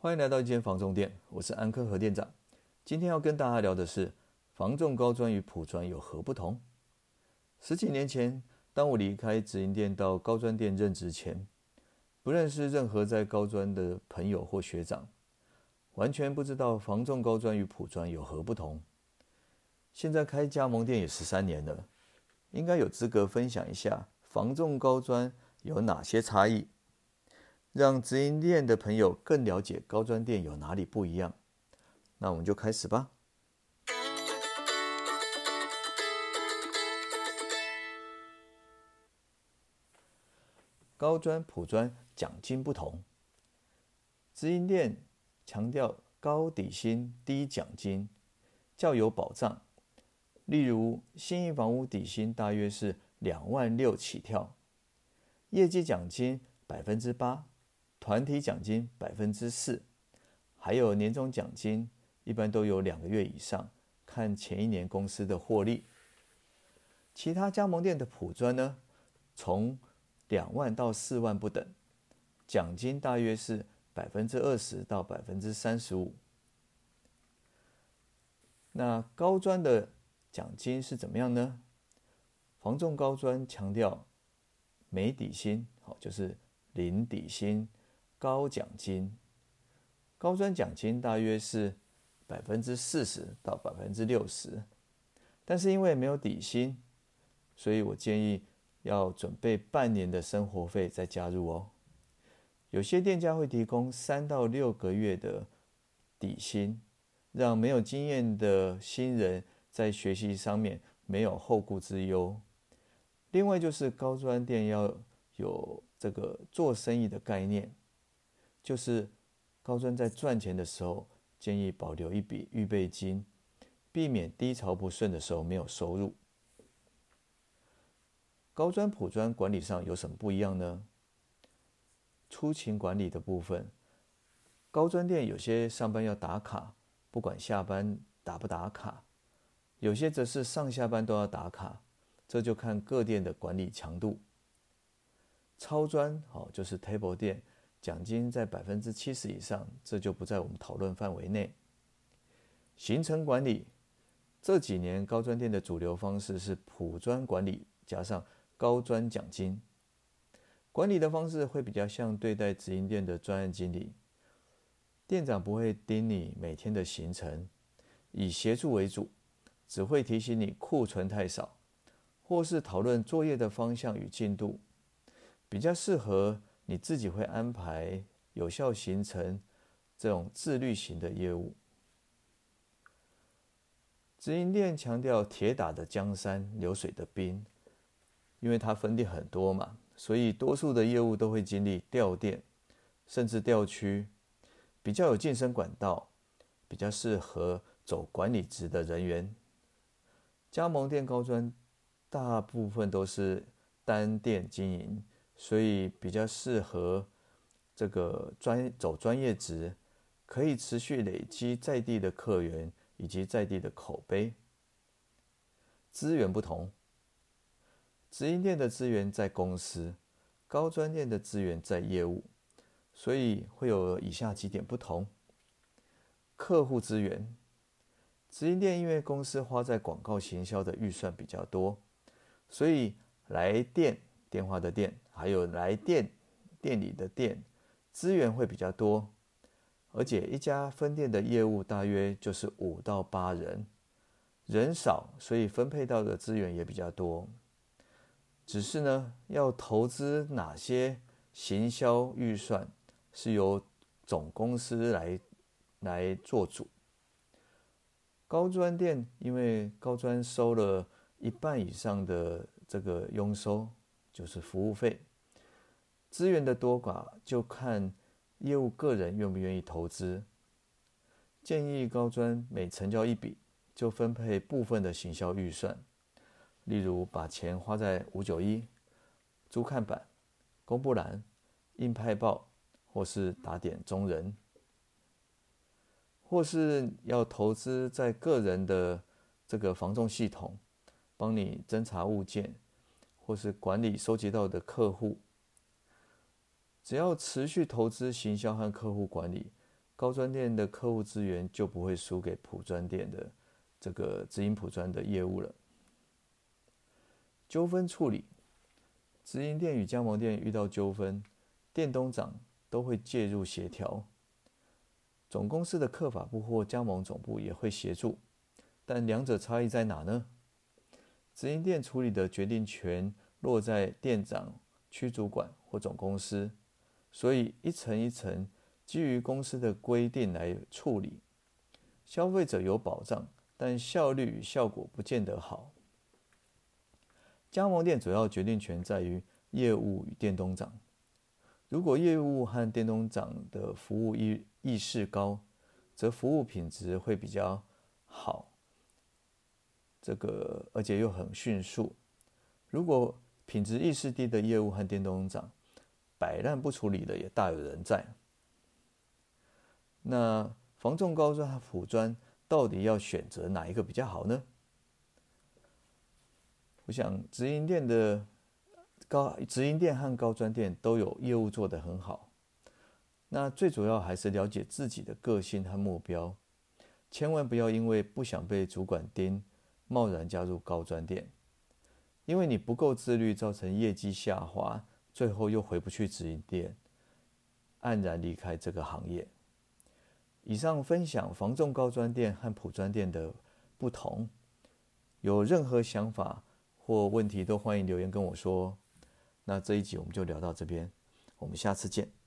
欢迎来到一间房仲店，我是安科和店长。今天要跟大家聊的是房仲高专与普专有何不同。十几年前，当我离开直营店到高专店任职前，不认识任何在高专的朋友或学长，完全不知道房仲高专与普专有何不同。现在开加盟店也十三年了，应该有资格分享一下房仲高专有哪些差异。让直营店的朋友更了解高专店有哪里不一样，那我们就开始吧。高专、普专奖金不同，直营店强调高底薪、低奖金，较有保障。例如，新一房屋底薪大约是两万六起跳，业绩奖金百分之八。团体奖金百分之四，还有年终奖金，一般都有两个月以上，看前一年公司的获利。其他加盟店的普专呢，从两万到四万不等，奖金大约是百分之二十到百分之三十五。那高专的奖金是怎么样呢？房仲高专强调没底薪，好就是零底薪。高奖金，高专奖金大约是百分之四十到百分之六十，但是因为没有底薪，所以我建议要准备半年的生活费再加入哦。有些店家会提供三到六个月的底薪，让没有经验的新人在学习上面没有后顾之忧。另外就是高专店要有这个做生意的概念。就是高专在赚钱的时候，建议保留一笔预备金，避免低潮不顺的时候没有收入。高专普专管理上有什么不一样呢？出勤管理的部分，高专店有些上班要打卡，不管下班打不打卡；有些则是上下班都要打卡，这就看各店的管理强度。超专好就是 table 店。奖金在百分之七十以上，这就不在我们讨论范围内。行程管理这几年高专店的主流方式是普专管理加上高专奖金，管理的方式会比较像对待直营店的专案经理，店长不会盯你每天的行程，以协助为主，只会提醒你库存太少，或是讨论作业的方向与进度，比较适合。你自己会安排有效形成这种自律型的业务。直营店强调铁打的江山流水的兵，因为它分店很多嘛，所以多数的业务都会经历调店，甚至调区，比较有晋升管道，比较适合走管理职的人员。加盟店高专大部分都是单店经营。所以比较适合这个专走专业职，可以持续累积在地的客源以及在地的口碑。资源不同，直营店的资源在公司，高专店的资源在业务，所以会有以下几点不同。客户资源，直营店因为公司花在广告行销的预算比较多，所以来电。电话的电，还有来电店里的店，资源会比较多，而且一家分店的业务大约就是五到八人，人少，所以分配到的资源也比较多。只是呢，要投资哪些行销预算，是由总公司来来做主。高专店因为高专收了一半以上的这个佣收。就是服务费，资源的多寡就看业务个人愿不愿意投资。建议高专每成交一笔就分配部分的行销预算，例如把钱花在五九一、租看板、公布栏、印派报，或是打点中人，或是要投资在个人的这个防重系统，帮你侦查物件。或是管理收集到的客户，只要持续投资行销和客户管理，高专店的客户资源就不会输给普专店的这个直营普专的业务了。纠纷处理，直营店与加盟店遇到纠纷，店东长都会介入协调。总公司的客法部或加盟总部也会协助，但两者差异在哪呢？直营店处理的决定权落在店长、区主管或总公司，所以一层一层基于公司的规定来处理，消费者有保障，但效率与效果不见得好。加盟店主要决定权在于业务与店东长。如果业务和店东长的服务意意识高，则服务品质会比较好。这个而且又很迅速。如果品质意识低的业务和店东长摆烂不处理的，也大有人在。那防重高专和普专到底要选择哪一个比较好呢？我想直营店的高直营店和高专店都有业务做得很好，那最主要还是了解自己的个性和目标，千万不要因为不想被主管盯，贸然加入高专店，因为你不够自律，造成业绩下滑，最后又回不去直营店，黯然离开这个行业。以上分享防重高专店和普专店的不同，有任何想法？或问题都欢迎留言跟我说。那这一集我们就聊到这边，我们下次见。